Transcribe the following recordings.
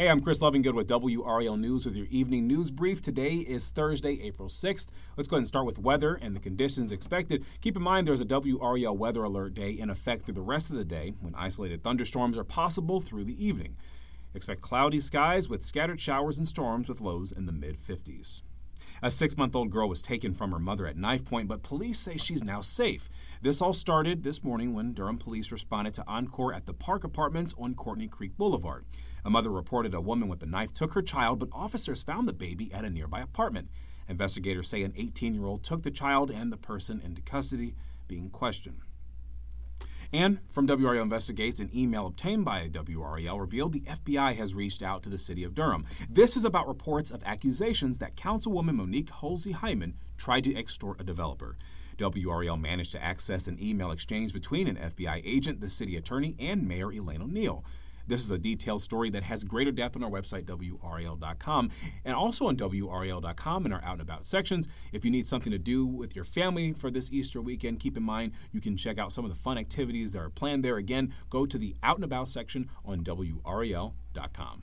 Hey, I'm Chris Lovingood with WRAL News with your evening news brief. Today is Thursday, April 6th. Let's go ahead and start with weather and the conditions expected. Keep in mind there's a WRAL weather alert day in effect through the rest of the day when isolated thunderstorms are possible through the evening. Expect cloudy skies with scattered showers and storms with lows in the mid 50s. A six month old girl was taken from her mother at knife point, but police say she's now safe. This all started this morning when Durham police responded to Encore at the Park Apartments on Courtney Creek Boulevard. A mother reported a woman with a knife took her child, but officers found the baby at a nearby apartment. Investigators say an 18 year old took the child and the person into custody, being questioned. And from WRAL Investigates, an email obtained by WRAL revealed the FBI has reached out to the city of Durham. This is about reports of accusations that Councilwoman Monique Holsey Hyman tried to extort a developer. WRAL managed to access an email exchange between an FBI agent, the city attorney, and Mayor Elaine O'Neal. This is a detailed story that has greater depth on our website, WRAL.com, and also on WRAL.com in our Out and About sections. If you need something to do with your family for this Easter weekend, keep in mind you can check out some of the fun activities that are planned there. Again, go to the Out and About section on WRAL.com.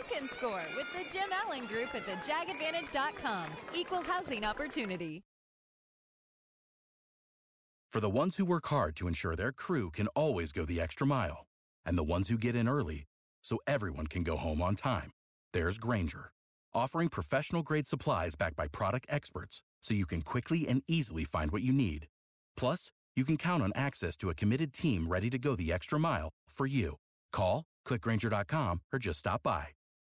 you can score with the Jim Allen Group at thejagadvantage.com. Equal housing opportunity. For the ones who work hard to ensure their crew can always go the extra mile, and the ones who get in early so everyone can go home on time, there's Grainger, offering professional grade supplies backed by product experts so you can quickly and easily find what you need. Plus, you can count on access to a committed team ready to go the extra mile for you. Call, clickgrainger.com, or just stop by.